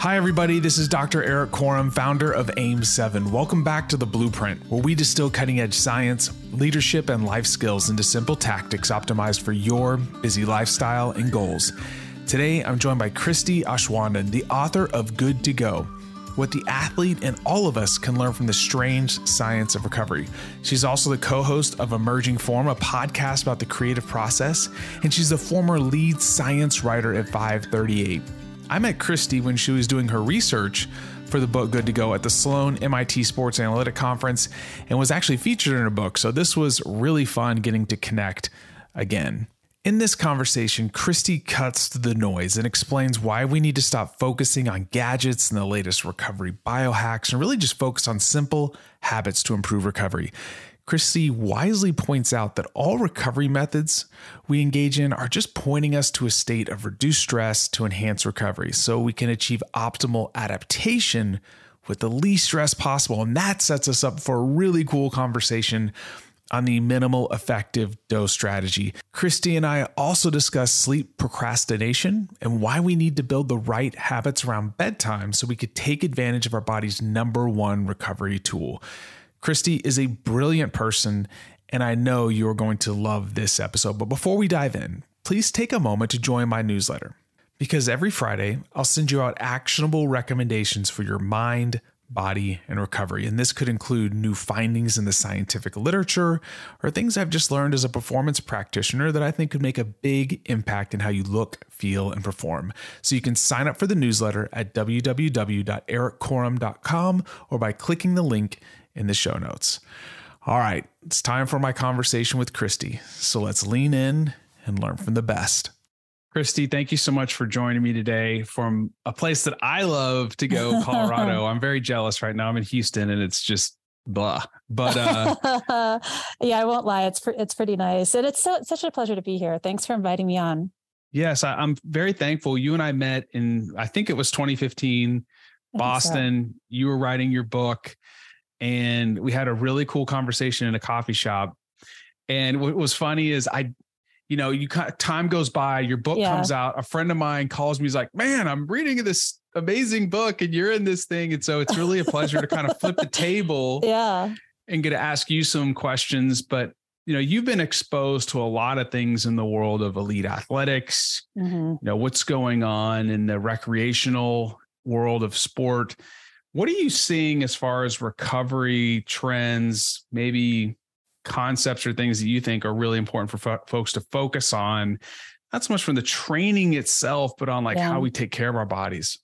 Hi, everybody. This is Dr. Erik Korem, founder of AIM7. Welcome back to The Blueprint, where we distill cutting edge science, leadership, and life skills into simple tactics optimized for your busy lifestyle and goals. Today, I'm joined by Christie Aschwanden, the author of Good to Go what the athlete and all of us can learn from the strange science of recovery. She's also the co host of Emerging Form, a podcast about the creative process, and she's a former lead science writer at 538. I met Christie when she was doing her research for the book Good to Go at the Sloan MIT Sports Analytic Conference and was actually featured in her book. So this was really fun getting to connect again. In this conversation, Christie cuts the noise and explains why we need to stop focusing on gadgets and the latest recovery biohacks and really just focus on simple habits to improve recovery. Christie wisely points out that all recovery methods we engage in are just pointing us to a state of reduced stress to enhance recovery so we can achieve optimal adaptation with the least stress possible. And that sets us up for a really cool conversation on the minimal effective dose strategy. Christie and I also discuss sleep procrastination and why we need to build the right habits around bedtime so we could take advantage of our body's number one recovery tool. Christie is a brilliant person, and I know you're going to love this episode. But before we dive in, please take a moment to join my newsletter because every Friday I'll send you out actionable recommendations for your mind, body, and recovery. And this could include new findings in the scientific literature or things I've just learned as a performance practitioner that I think could make a big impact in how you look, feel, and perform. So you can sign up for the newsletter at www.erikkorem.com or by clicking the link in the show notes. All right, it's time for my conversation with Christie. So let's lean in and learn from the best. Christie, thank you so much for joining me today from a place that I love to go, Colorado. I'm very jealous right now. I'm in Houston and it's just blah. But uh yeah, I won't lie. It's it's pretty nice. And it's so it's such a pleasure to be here. Thanks for inviting me on. Yes, I, am very thankful. You and I met in I think it was 2015, Boston. So. You were writing your book and we had a really cool conversation in a coffee shop. And what was funny is I, you know, you time goes by, your book yeah. comes out. A friend of mine calls me, he's like, "Man, I'm reading this amazing book, and you're in this thing." And so it's really a pleasure to kind of flip the table, yeah, and get to ask you some questions. But you know, you've been exposed to a lot of things in the world of elite athletics. Mm-hmm. You know, what's going on in the recreational world of sport what are you seeing as far as recovery trends, maybe concepts or things that you think are really important for fo- folks to focus on? Not so much from the training itself, but on like yeah. how we take care of our bodies.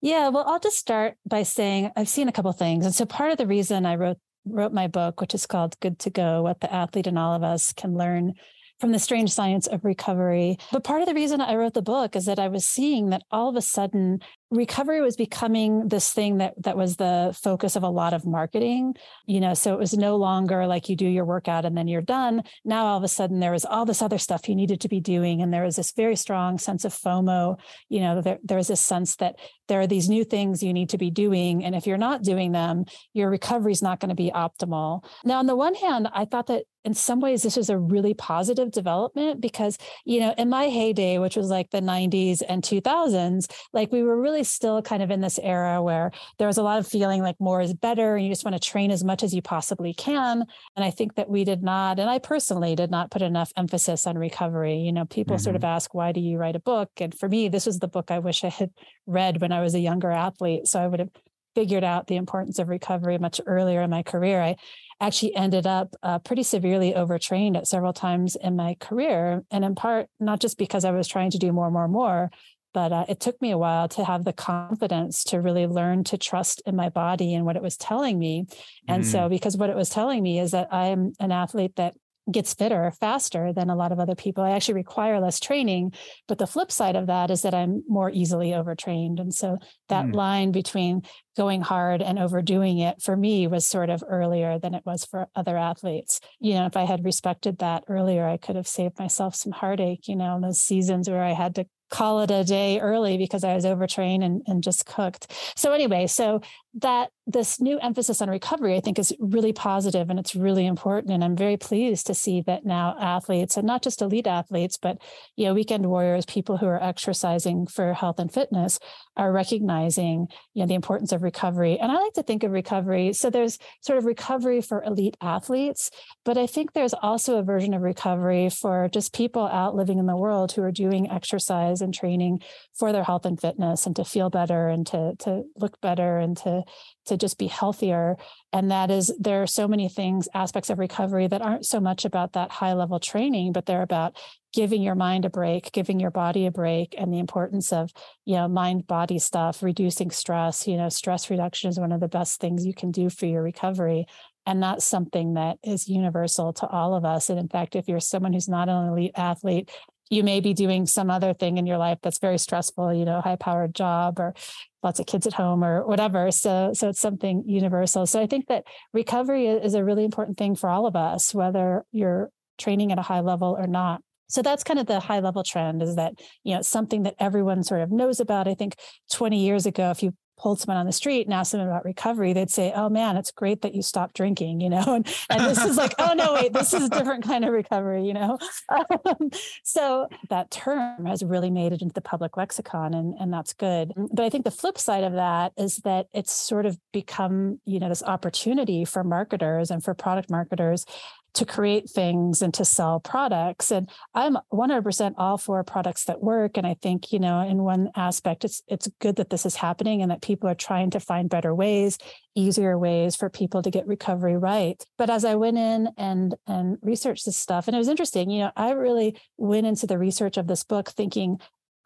Yeah, well, I'll just start by saying I've seen a couple things. And so part of the reason I wrote wrote my book, which is called Good to Go, what the athlete and all of us can learn from the strange science of recovery. But part of the reason I wrote the book is that I was seeing that all of a sudden recovery was becoming this thing that that was the focus of a lot of marketing. You know so it was no longer like you do your workout and then you're done. Now all of a sudden there was all this other stuff you needed to be doing and there was this very strong sense of fomo. You know there, there was this sense that there are these new things you need to be doing and if you're not doing them your recovery is not going to be optimal. Now on the one hand i thought that in some ways this was a really positive development because you know in my heyday which was like the 90s and 2000s like we were really still kind of in this era where there was a lot of feeling like more is better and you just want to train as much as you possibly can. And I think that we did not, and I personally did not put enough emphasis on recovery. You know, people mm-hmm. sort of mm-hmm. ask, why do you write a book? And for me, this was the book I wish I had read when I was a younger athlete. So I would have figured out the importance of recovery much earlier in my career. I actually ended up uh, pretty severely overtrained at several times in my career. And in part, not just because I was trying to do more, more, more, but uh, it took me a while to have the confidence to really learn to trust in my body and what it was telling me. And mm. so, because what it was telling me is that I'm an athlete that gets fitter faster than a lot of other people. I actually require less training, but the flip side of that is that I'm more easily overtrained. And so that mm. line between going hard and overdoing it for me was sort of earlier than it was for other athletes. You know, if I had respected that earlier, I could have saved myself some heartache, you know, in those seasons where I had to call it a day early because I was overtrained and, and just cooked. So anyway, so that this new emphasis on recovery, I think, is really positive and it's really important. And I'm very pleased to see that now athletes, and not just elite athletes, but you know, weekend warriors, people who are exercising for health and fitness, are recognizing you know the importance of recovery. And I like to think of recovery. So there's sort of recovery for elite athletes, but I think there's also a version of recovery for just people out living in the world who are doing exercise and training for their health and fitness and to feel better and to to look better and to to just be healthier. And that is there are so many things aspects of recovery that aren't so much about that high level training but they're about giving your mind a break giving your body a break and the importance of you know mind body stuff reducing stress. You know stress reduction is one of the best things you can do for your recovery and that's something that is universal to all of us. And in fact if you're someone who's not an elite athlete you may be doing some other thing in your life that's very stressful you know high powered job or lots of kids at home or whatever. So so it's something universal. So i think that recovery is a really important thing for all of us whether you're training at a high level or not. So that's kind of the high level trend is that you know something that everyone sort of knows about. I think 20 years ago if you pulled someone on the street and asked them about recovery, they'd say, "Oh man, it's great that you stopped drinking," you know. And, and this is like, "Oh no, wait, this is a different kind of recovery," you know. Um, so that term has really made it into the public lexicon, and and that's good. But I think the flip side of that is that it's sort of become, you know, this opportunity for marketers and for product marketers to create things and to sell products. And I'm 100% all for products that work. And I think, you know, in one aspect, it's it's good that this is happening and that people are trying to find better ways, easier ways for people to get recovery right. But as I went in and and researched this stuff, and it was interesting, you know, I really went into the research of this book thinking,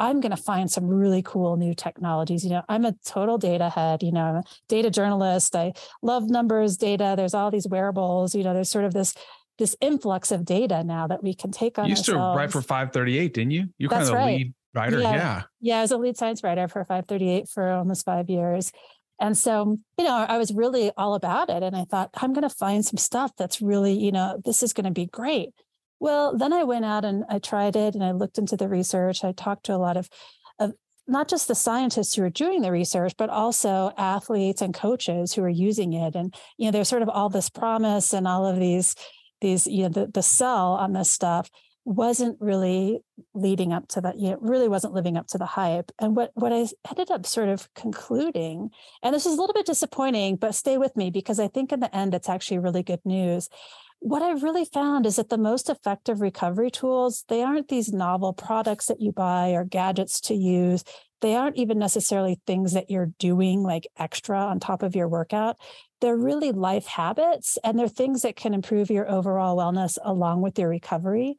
I'm going to find some really cool new technologies. You know, I'm a total data head, you know, I'm a data journalist. I love numbers, data. There's all these wearables, you know, there's sort of this this influx of data now that we can take on. You used ourselves. to write for 538, didn't you? You're That's kind of the right. lead writer. Yeah. Yeah. Yeah, I was a lead science writer for 538 for almost five years. And so, you know, I was really all about it. And I thought, I'm going to find some stuff that's really, you know, this is going to be great. Well, then I went out and I tried it and I looked into the research. I talked to a lot of, of not just the scientists who are doing the research, but also athletes and coaches who are using it. And, you know, there's sort of all this promise and all of these, these, you know, the, the sell on this stuff wasn't really leading up to that you know really wasn't living up to the hype and what what i ended up sort of concluding and this is a little bit disappointing but stay with me because i think in the end it's actually really good news what I've really found is that the most effective recovery tools they aren't these novel products that you buy or gadgets to use they aren't even necessarily things that you're doing like extra on top of your workout they're really life habits and they're things that can improve your overall wellness along with your recovery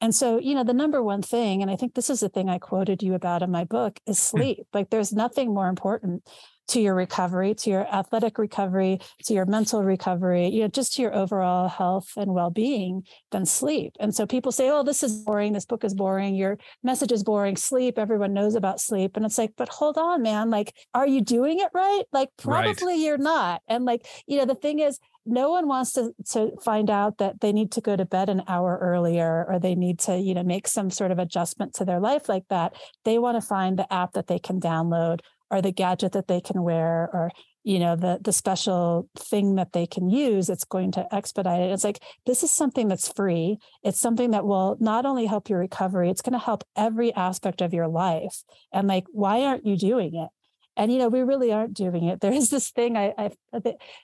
and so, you know, the number one thing, and I think this is the thing I quoted you about in my book, is Hmm. sleep. Like there's nothing more important to your recovery, to your athletic recovery, to your mental recovery, you know, just to your overall health and well-being than sleep. And so people say, "Oh, this is boring. This book is boring. Your message is boring. Sleep. Everyone knows about sleep." And it's like, but hold on, man. Like, are you doing it right? Like, Right. probably you're not. And like, you know, the thing is, no one wants to to find out that they need to go to bed an hour earlier or they need to you know make some sort of adjustment to their life like that they want to find the app that they can download or the gadget that they can wear or you know the the special thing that they can use it's going to expedite it. It's like this is something that's free. It's something that will not only help your recovery it's going to help every aspect of your life. And like why aren't you doing it? And you know we really aren't doing it. There is this thing i i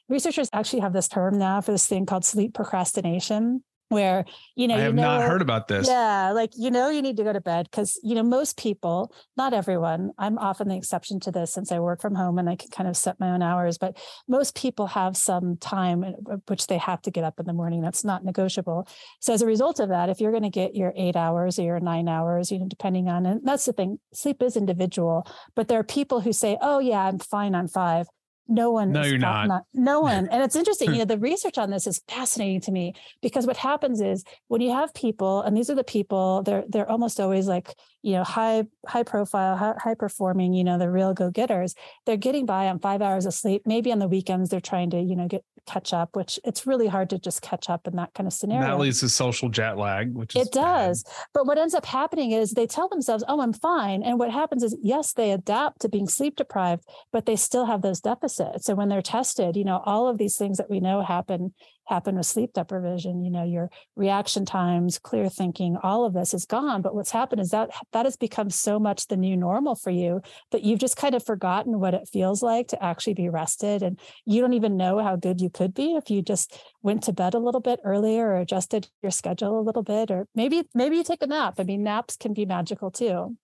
researchers actually have this term now for this thing called sleep procrastination where you know I you have know, not heard about this. yeah like you know you need to go to bed because you know most people not everyone i'm often the exception to this since i work from home and i can kind of set my own hours but most people have some time uh, which they have to get up in the morning that's not negotiable so as a result of that if you're going to get your eight hours or your nine hours you know depending on and that's the thing sleep is individual but there are people who say oh yeah i'm fine on five no one No, you're fa- not. no one and it's interesting you know the research on this is fascinating to me because what happens is when you have people and these are the people they're they're almost always like you know high high profile high, high performing you know the real go-getters they're getting by on five hours of sleep maybe on the weekends they're trying to you know get catch up, which it's really hard to just catch up in that kind of scenario. That leads to social jet lag, which it does. Bad. But what ends up happening is they tell themselves, "Oh, I'm fine," and what happens is, yes, they adapt to being sleep deprived, but they still have those deficits. So when they're tested, you know, all of these things that we know happen happen with sleep deprivation you know your reaction times clear thinking all of this is gone. But what's happened is that that has become so much the new normal for you that you've just kind of forgotten what it feels like to actually be rested. And you don't even know how good you could be if you just went to bed a little bit earlier or adjusted your schedule a little bit or maybe maybe you take a nap. I mean naps can be magical too.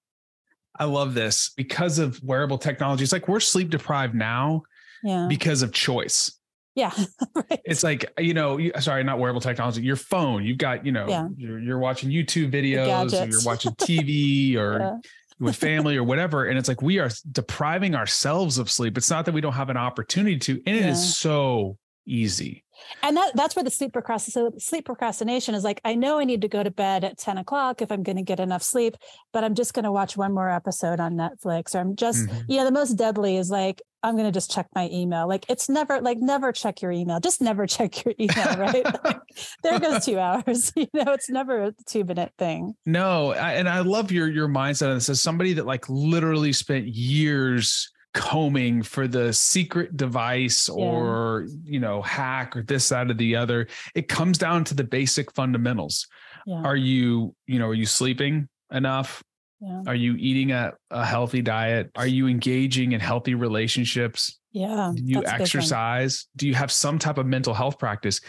I love this. Because of wearable technology it's like we're sleep deprived now yeah. because of choice yeah. right. It's like, uh, you know, sorry, not wearable technology, your phone, you've got, you know, yeah. you're, you're watching YouTube videos, or you're watching TV or yeah. with family or whatever. And it's like, we are depriving ourselves of sleep. It's not that we don't have an opportunity to, and it yeah. is so easy. And that, that's where the sleep procrastination, sleep procrastination is like, I know I need to go to bed at 10 o'clock if I'm going to get enough sleep, but I'm just going to watch one more episode on Netflix. Or I'm just, mm-hmm. you know, the most deadly is like, I'm going to just check my email. Like it's never like never check your email. Just never check your email, right? like, there goes 2 hours. You know, it's never a 2 minute thing. No, I, and I love your your mindset on this as somebody that like literally spent years combing for the secret device or yeah. you know hack or this side or the other it comes down to the basic fundamentals yeah. are you you know are you sleeping enough yeah. Are you eating a, a healthy diet? Are you engaging in healthy relationships? Yeah. Do you exercise? Do you have some type of mental health practice?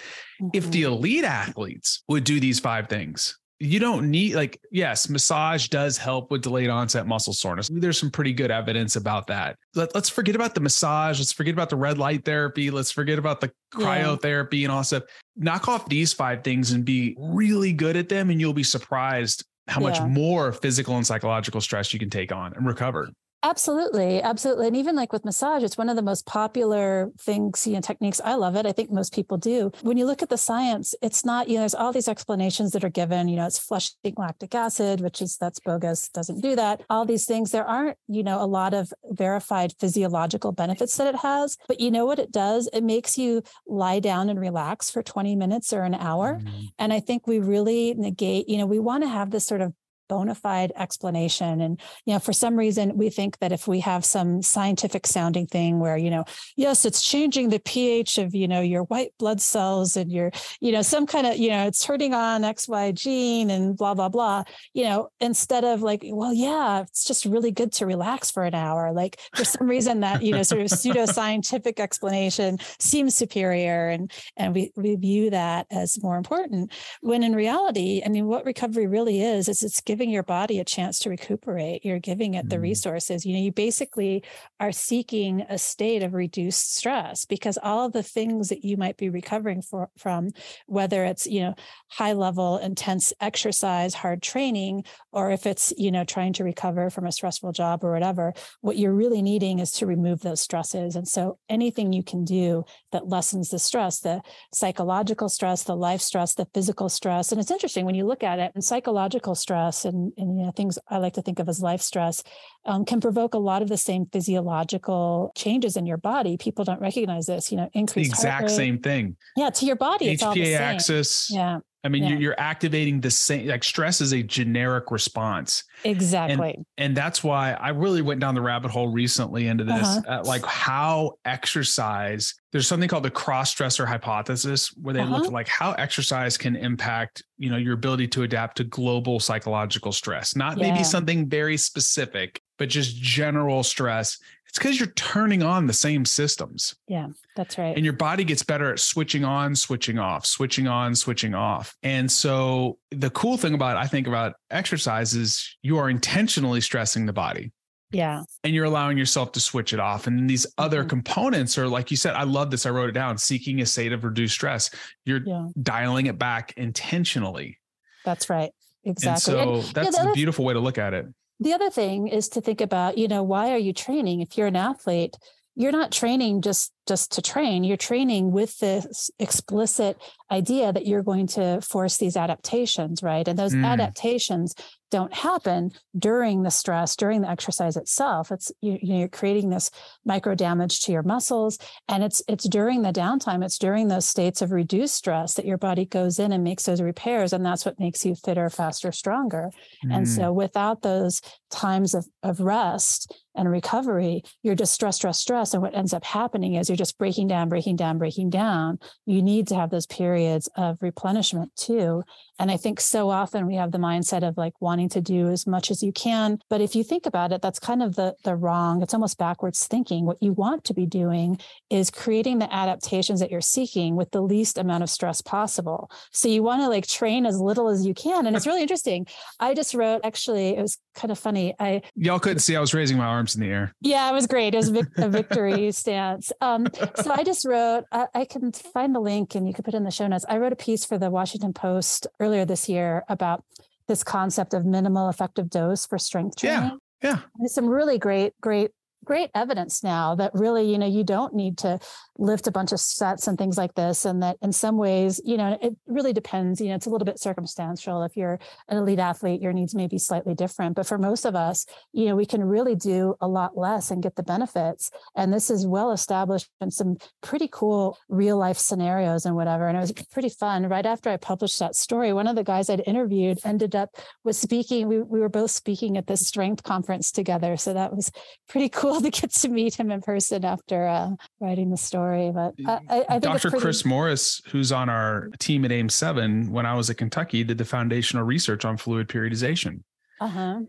Mm-hmm. If the elite athletes would do these five things, you don't need like yes massage does help with delayed onset muscle soreness. There's some pretty good evidence about that. Let, us forget about the massage. Let's forget about the red light therapy. Let's forget about the cryotherapy yeah. and all stuff. Knock off these five things and be really good at them and you'll be surprised how much more physical and psychological stress you can take on and recover. Absolutely, absolutely, and even like with massage, it's one of the most popular things, you know, techniques. I love it. I think most people do. When you look at the science, it's not, you know, there's all these explanations that are given. You know, it's flushing lactic acid, which is that's bogus, doesn't do that. All these things, there aren't, you know, a lot of verified physiological benefits that it has. But you know what it does? It makes you lie down and relax for 20 minutes or an hour. Mm-hmm. And I think we really negate. You know, we want to have this sort of bona fide explanation. And, you know, for some reason, we think that if we have some scientific sounding thing where, you know, yes, it's changing the pH of, you know, your white blood cells and your, you know, some kind of, you know, it's hurting on XY gene and blah, blah, blah, you know, instead of like, well, yeah, it's just really good to relax for an hour. Like for some reason that, you know, sort of pseudo scientific explanation seems superior. And, and we, we view that as more important when in reality, I mean, what recovery really is, is it's giving giving your body a chance to recuperate. You're giving it the mm-hmm. resources. You know, you basically are seeking a state of reduced stress because all of the things that you might be recovering for, from, whether it's, you know, high level, intense exercise, hard training, or if it's, you know, trying to recover from a stressful job or whatever, what you're really needing is to remove those stresses. And so anything you can do that lessens the stress, the psychological stress, the life stress, the physical stress. And it's interesting when you look at it and psychological stress and, and you know things I like to think of as life stress um, can provoke a lot of the same physiological changes in your body. People don't recognize this. You know, increase the exact same thing. Yeah, to your body, it's HPA axis. Yeah. I mean, yeah. you're, you're activating the same, like stress is a generic response. Exactly. And, and that's why I really went down the rabbit hole recently into this, uh-huh. uh, like how exercise, there's something called the cross stressor hypothesis where they uh-huh. look at like how exercise can impact, you know, your ability to adapt to global psychological stress, not yeah. maybe something very specific, but just general stress it's because you're turning on the same systems. Yeah, that's right. And your body gets better at switching on, switching off, switching on, switching off. And so the cool thing about I think about exercise is you are intentionally stressing the body. Yeah. And you're allowing yourself to switch it off. And then these other mm-hmm. components are like you said, I love this. I wrote it down seeking a state of reduced stress. You're yeah. dialing it back intentionally. That's right. Exactly. And so and, that's a beautiful way to look at it the other thing is to think about you know why are you training? If you're an athlete you're not training just just to train. You're training with this explicit idea that you're going to force these adaptations right? And those mm. adaptations don't happen during the stress during the exercise itself it's you, you know you're creating this micro damage to your muscles and it's it's during the downtime it's during those states of reduced stress that your body goes in and makes those repairs and that's what makes you fitter faster stronger mm. and so without those times of, of rest and recovery, you're just stress, stress, stress. And what ends up happening is you're just breaking down, breaking down, breaking down. You need to have those periods of replenishment too. And I think so often we have the mindset of like wanting to do as much as you can. But if you think about it, that's kind of the, the wrong, it's almost backwards thinking. What you want to be doing is creating the adaptations that you're seeking with the least amount of stress possible. So you want to like train as little as you can. And it's really interesting. I just wrote, actually, it was kind of funny. I y'all couldn't see I was raising my arms in the air. Yeah, it was great. It was a victory stance. Um, so I just wrote. I, I, can find the link and you can put it in the show notes. I wrote a piece for the Washington Post earlier this year about this concept of minimal effective dose for strength training. Yeah. Yeah. There's some really great, great great evidence now that really you know you don't need to lift a bunch of sets and things like this and that in some ways you know it really depends you know it's a little bit circumstantial. If you're an elite athlete your needs may be slightly different. But for most of us you know we can really do a lot less and get the benefits. And this is well established in some pretty cool real life scenarios and whatever. And it was pretty fun. Right after i published that story one of the guys i'd interviewed ended up was speaking we, we were both speaking at this strength conference together. So that was pretty cool to get to meet him in person after uh, writing the story but I, I think Dr. Pretty... Chris Morris, who's on our team at AIM Seven, when I was at Kentucky, did the foundational research on fluid periodization, uh-huh.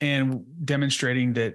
and demonstrating that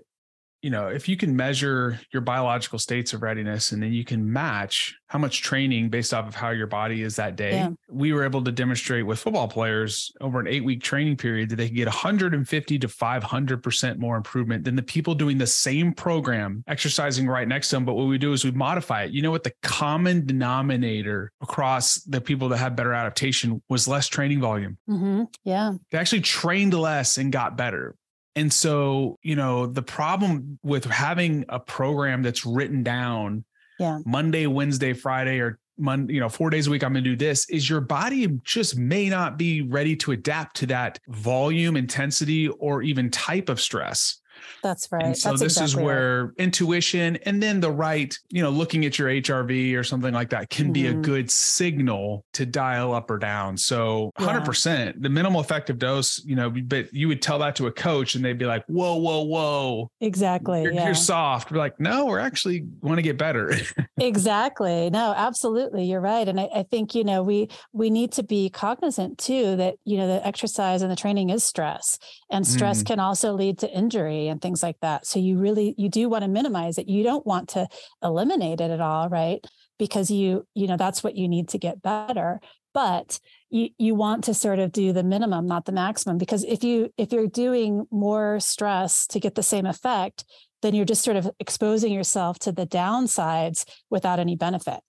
you know, if you can measure your biological states of readiness and then you can match how much training based off of how your body is that day, yeah. we were able to demonstrate with football players over an eight week training period that they could get 150 to 500% more improvement than the people doing the same program exercising right next to them. But what we do is we modify it. You know what? The common denominator across the people that had better adaptation was less training volume. Mm-hmm. Yeah. They actually trained less and got better. And so, you know, the problem with having a program that's written down yeah. Monday, Wednesday, Friday, or Monday, you know, four days a week, I'm going to do this is your body just may not be ready to adapt to that volume, intensity, or even type of stress. That's right. And so That's this exactly is where right. intuition and then the right, you know, looking at your HRV or something like that can mm-hmm. be a mm-hmm. good signal to dial up or down. So 100% the minimal effective dose, you know, but you would tell that to a coach and they'd be like, whoa, whoa, whoa. Exactly. You're, yeah. you're soft. We're like, no, we're actually want to get better. exactly. No, absolutely. You're right. And I, I think, you know, we, we need to be cognizant too that, you know, the exercise and the training is stress and stress mm. can also lead to injury and things like that. So you really you do want to minimize it. You don't want to eliminate it at all, right? Because you you know that's what you need to get better. But you you want to sort of do the minimum, not the maximum because if you if you're doing more stress to get the same effect, then you're just sort of exposing yourself to the downsides without any benefit.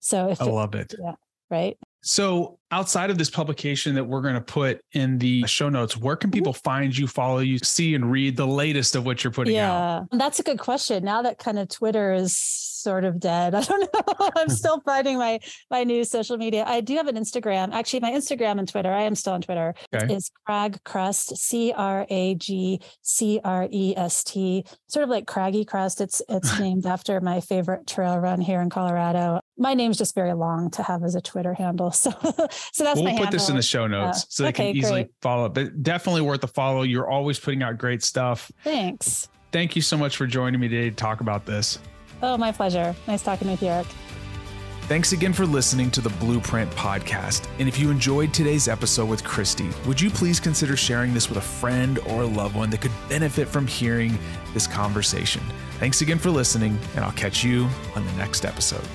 So if I love it. Yeah. Right. So, outside of this publication that we're going to put in the show notes, where can people mm-hmm. find you, follow you, see, and read the latest of what you're putting yeah, out? Yeah, that's a good question. Now that kind of Twitter is sort of dead, I don't know. I'm still finding my my new social media. I do have an Instagram. Actually, my Instagram and Twitter. I am still on Twitter. Okay. Is Crag Crest, C R A G C R E S T, sort of like Craggy Crest. It's it's named after my favorite trail run here in Colorado my name's just very long to have as a Twitter handle. So, so that's we'll my put handle. this in the show notes so they okay, can easily great. follow it. But definitely worth a follow. You're always putting out great stuff. Thanks. Thank you so much for joining me today to talk about this. Oh, my pleasure. Nice talking with you, Erik. Thanks again for listening to the Blueprint Podcast. And if you enjoyed today's episode with Christie, would you please consider sharing this with a friend or a loved one that could benefit from hearing this conversation? Thanks again for listening, and I'll catch you on the next episode.